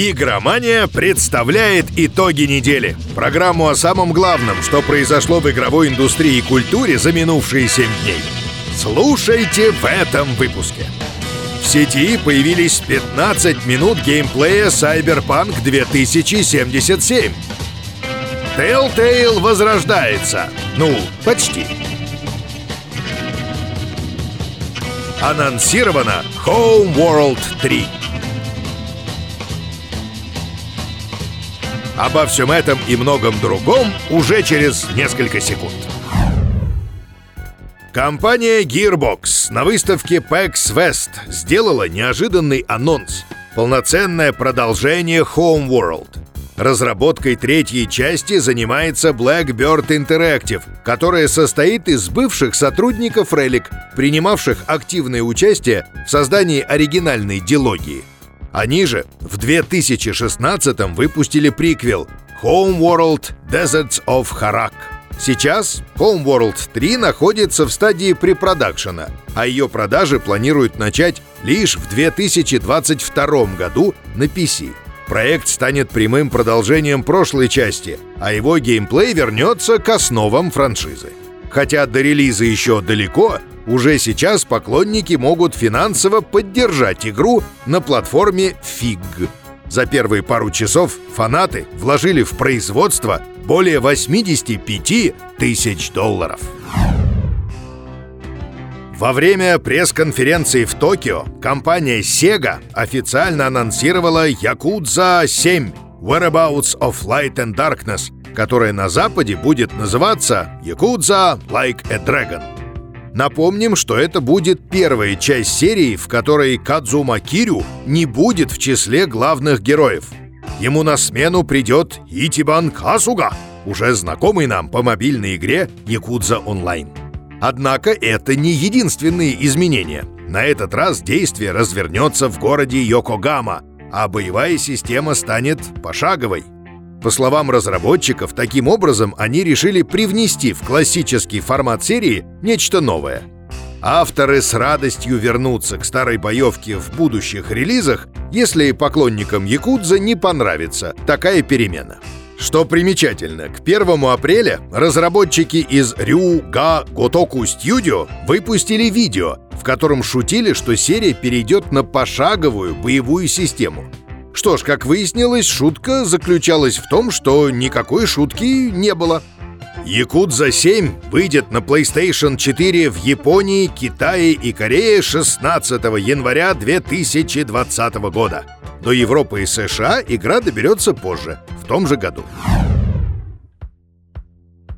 Игромания представляет итоги недели. Программу о самом главном, что произошло в игровой индустрии и культуре за минувшие 7 дней. Слушайте в этом выпуске. В сети появились 15 минут геймплея Cyberpunk 2077. Telltale возрождается. Ну, почти. Анонсировано Homeworld 3. Обо всем этом и многом другом уже через несколько секунд. Компания Gearbox на выставке PAX West сделала неожиданный анонс. Полноценное продолжение Homeworld. Разработкой третьей части занимается Blackbird Interactive, которая состоит из бывших сотрудников Relic, принимавших активное участие в создании оригинальной дилогии – они же в 2016-м выпустили приквел Homeworld Deserts of Harak. Сейчас Homeworld 3 находится в стадии препродакшена, а ее продажи планируют начать лишь в 2022 году на PC. Проект станет прямым продолжением прошлой части, а его геймплей вернется к основам франшизы. Хотя до релиза еще далеко, уже сейчас поклонники могут финансово поддержать игру на платформе FIG. За первые пару часов фанаты вложили в производство более 85 тысяч долларов. Во время пресс-конференции в Токио компания Sega официально анонсировала Yakuza 7 Whereabouts of Light and Darkness, которая на Западе будет называться Yakuza Like a Dragon. Напомним, что это будет первая часть серии, в которой Кадзума Кирю не будет в числе главных героев. Ему на смену придет Итибан Касуга, уже знакомый нам по мобильной игре Якудза Онлайн. Однако это не единственные изменения. На этот раз действие развернется в городе Йокогама, а боевая система станет пошаговой – по словам разработчиков, таким образом они решили привнести в классический формат серии нечто новое. Авторы с радостью вернутся к старой боевке в будущих релизах, если поклонникам Якудза не понравится такая перемена. Что примечательно, к 1 апреля разработчики из Ryuga Gotoku Studio выпустили видео, в котором шутили, что серия перейдет на пошаговую боевую систему – что ж, как выяснилось, шутка заключалась в том, что никакой шутки не было. Якудза 7 выйдет на PlayStation 4 в Японии, Китае и Корее 16 января 2020 года. До Европы и США игра доберется позже, в том же году.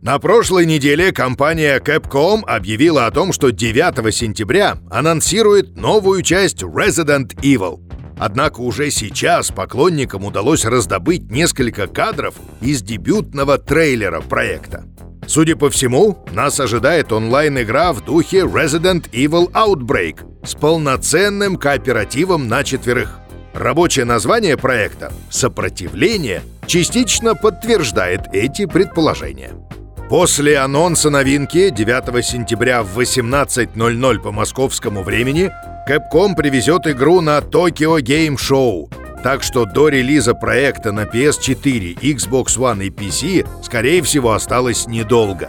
На прошлой неделе компания Capcom объявила о том, что 9 сентября анонсирует новую часть Resident Evil – Однако уже сейчас поклонникам удалось раздобыть несколько кадров из дебютного трейлера проекта. Судя по всему, нас ожидает онлайн-игра в духе Resident Evil Outbreak с полноценным кооперативом на четверых. Рабочее название проекта «Сопротивление» частично подтверждает эти предположения. После анонса новинки 9 сентября в 18.00 по московскому времени Capcom привезет игру на Tokyo Game Show, так что до релиза проекта на PS4, Xbox One и PC, скорее всего, осталось недолго.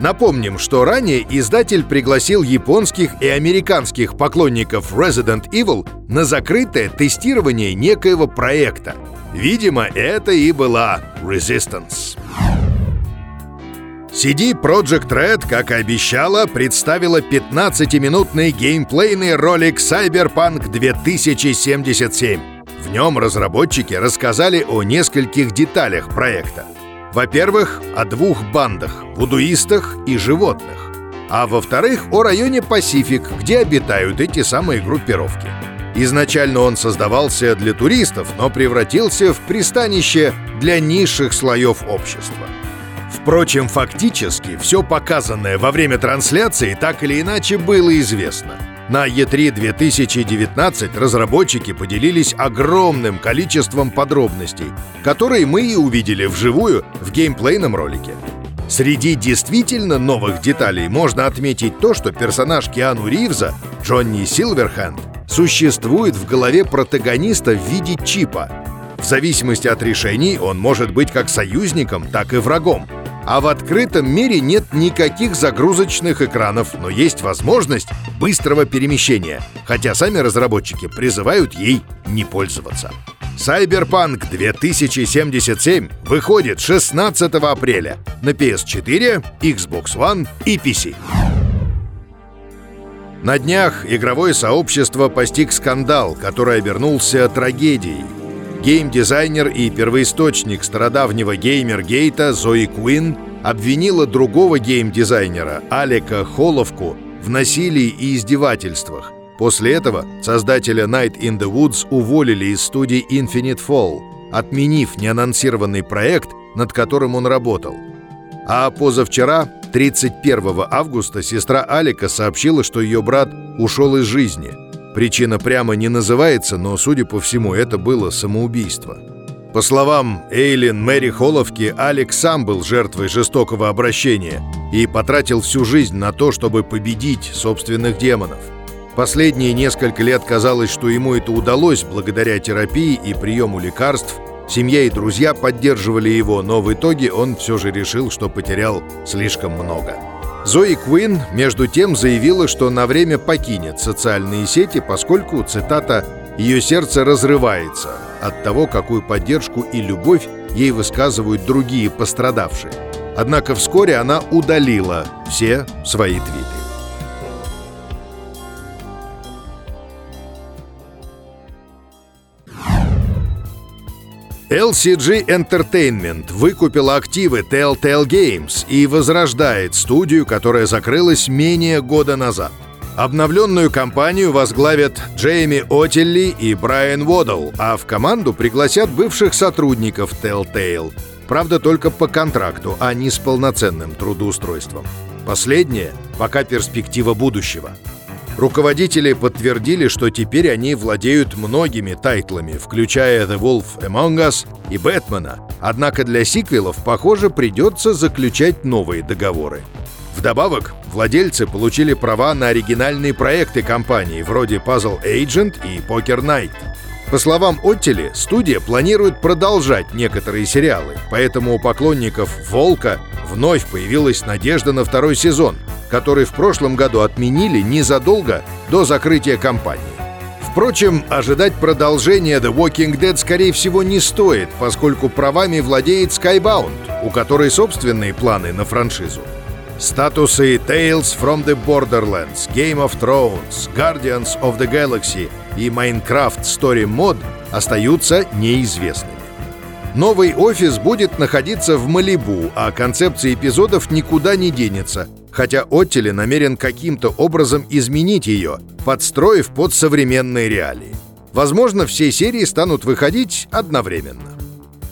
Напомним, что ранее издатель пригласил японских и американских поклонников Resident Evil на закрытое тестирование некоего проекта. Видимо, это и была Resistance. CD Projekt Red, как и обещала, представила 15-минутный геймплейный ролик Cyberpunk 2077. В нем разработчики рассказали о нескольких деталях проекта. Во-первых, о двух бандах – вудуистах и животных. А во-вторых, о районе Пасифик, где обитают эти самые группировки. Изначально он создавался для туристов, но превратился в пристанище для низших слоев общества. Впрочем, фактически все показанное во время трансляции так или иначе было известно. На E3 2019 разработчики поделились огромным количеством подробностей, которые мы и увидели вживую в геймплейном ролике. Среди действительно новых деталей можно отметить то, что персонаж Киану Ривза, Джонни Силверхенд, существует в голове протагониста в виде чипа, В зависимости от решений он может быть как союзником, так и врагом. А в открытом мире нет никаких загрузочных экранов, но есть возможность быстрого перемещения, хотя сами разработчики призывают ей не пользоваться. Cyberpunk 2077 выходит 16 апреля на PS4, Xbox One и PC. На днях игровое сообщество постиг скандал, который обернулся трагедией. Геймдизайнер и первоисточник стародавнего геймер-гейта Зои Куин обвинила другого геймдизайнера, Алека Холовку, в насилии и издевательствах. После этого создателя Night in the Woods уволили из студии Infinite Fall, отменив неанонсированный проект, над которым он работал. А позавчера 31 августа сестра Алика сообщила, что ее брат ушел из жизни. Причина прямо не называется, но, судя по всему, это было самоубийство. По словам Эйлин Мэри Холовки, Алик сам был жертвой жестокого обращения и потратил всю жизнь на то, чтобы победить собственных демонов. Последние несколько лет казалось, что ему это удалось благодаря терапии и приему лекарств – Семья и друзья поддерживали его, но в итоге он все же решил, что потерял слишком много. Зои Куин, между тем, заявила, что на время покинет социальные сети, поскольку, цитата, «ее сердце разрывается от того, какую поддержку и любовь ей высказывают другие пострадавшие». Однако вскоре она удалила все свои твиты. LCG Entertainment выкупила активы Telltale Games и возрождает студию, которая закрылась менее года назад. Обновленную компанию возглавят Джейми Отелли и Брайан Уодл, а в команду пригласят бывших сотрудников Telltale. Правда, только по контракту, а не с полноценным трудоустройством. Последнее – пока перспектива будущего – Руководители подтвердили, что теперь они владеют многими тайтлами, включая The Wolf Among Us и Бэтмена, однако для сиквелов, похоже, придется заключать новые договоры. Вдобавок, владельцы получили права на оригинальные проекты компании, вроде Puzzle Agent и Poker Night. По словам Оттели, студия планирует продолжать некоторые сериалы, поэтому у поклонников «Волка» вновь появилась надежда на второй сезон, который в прошлом году отменили незадолго до закрытия кампании. Впрочем, ожидать продолжения The Walking Dead скорее всего не стоит, поскольку правами владеет Skybound, у которой собственные планы на франшизу. Статусы Tales from the Borderlands, Game of Thrones, Guardians of the Galaxy и Minecraft Story Mod остаются неизвестными. Новый офис будет находиться в Малибу, а концепция эпизодов никуда не денется, хотя Оттели намерен каким-то образом изменить ее, подстроив под современные реалии. Возможно, все серии станут выходить одновременно.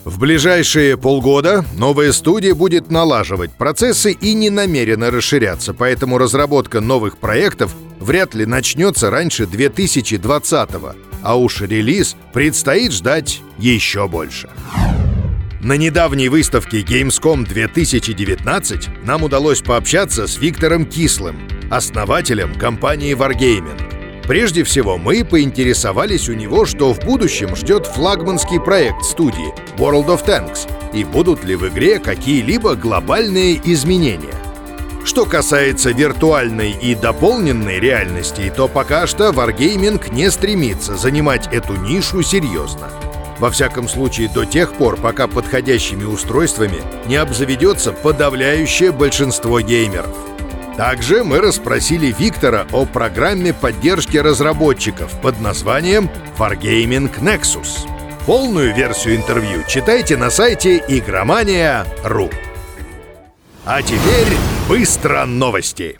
В ближайшие полгода новая студия будет налаживать процессы и не намерена расширяться, поэтому разработка новых проектов вряд ли начнется раньше 2020 -го, а уж релиз предстоит ждать еще больше. На недавней выставке Gamescom 2019 нам удалось пообщаться с Виктором Кислым, основателем компании Wargaming. Прежде всего, мы поинтересовались у него, что в будущем ждет флагманский проект студии World of Tanks и будут ли в игре какие-либо глобальные изменения. Что касается виртуальной и дополненной реальности, то пока что Wargaming не стремится занимать эту нишу серьезно. Во всяком случае, до тех пор, пока подходящими устройствами не обзаведется подавляющее большинство геймеров. Также мы расспросили Виктора о программе поддержки разработчиков под названием Wargaming Nexus. Полную версию интервью читайте на сайте игромания.ру. А теперь быстро новости.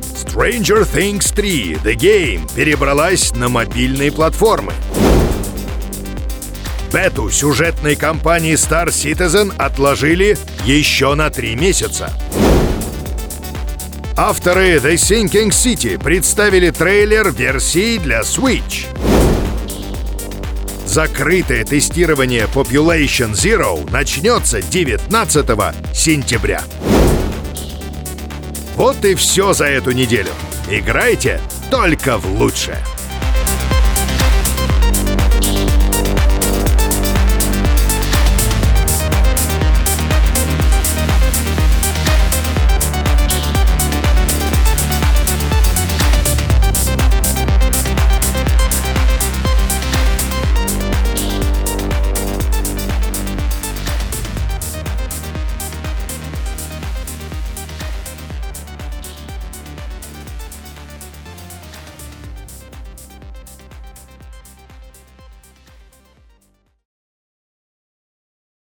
Stranger Things 3 The Game перебралась на мобильные платформы. Бету сюжетной кампании Star Citizen отложили еще на три месяца. Авторы The Sinking City представили трейлер версии для Switch. Закрытое тестирование Population Zero начнется 19 сентября. Вот и все за эту неделю. Играйте только в лучшее.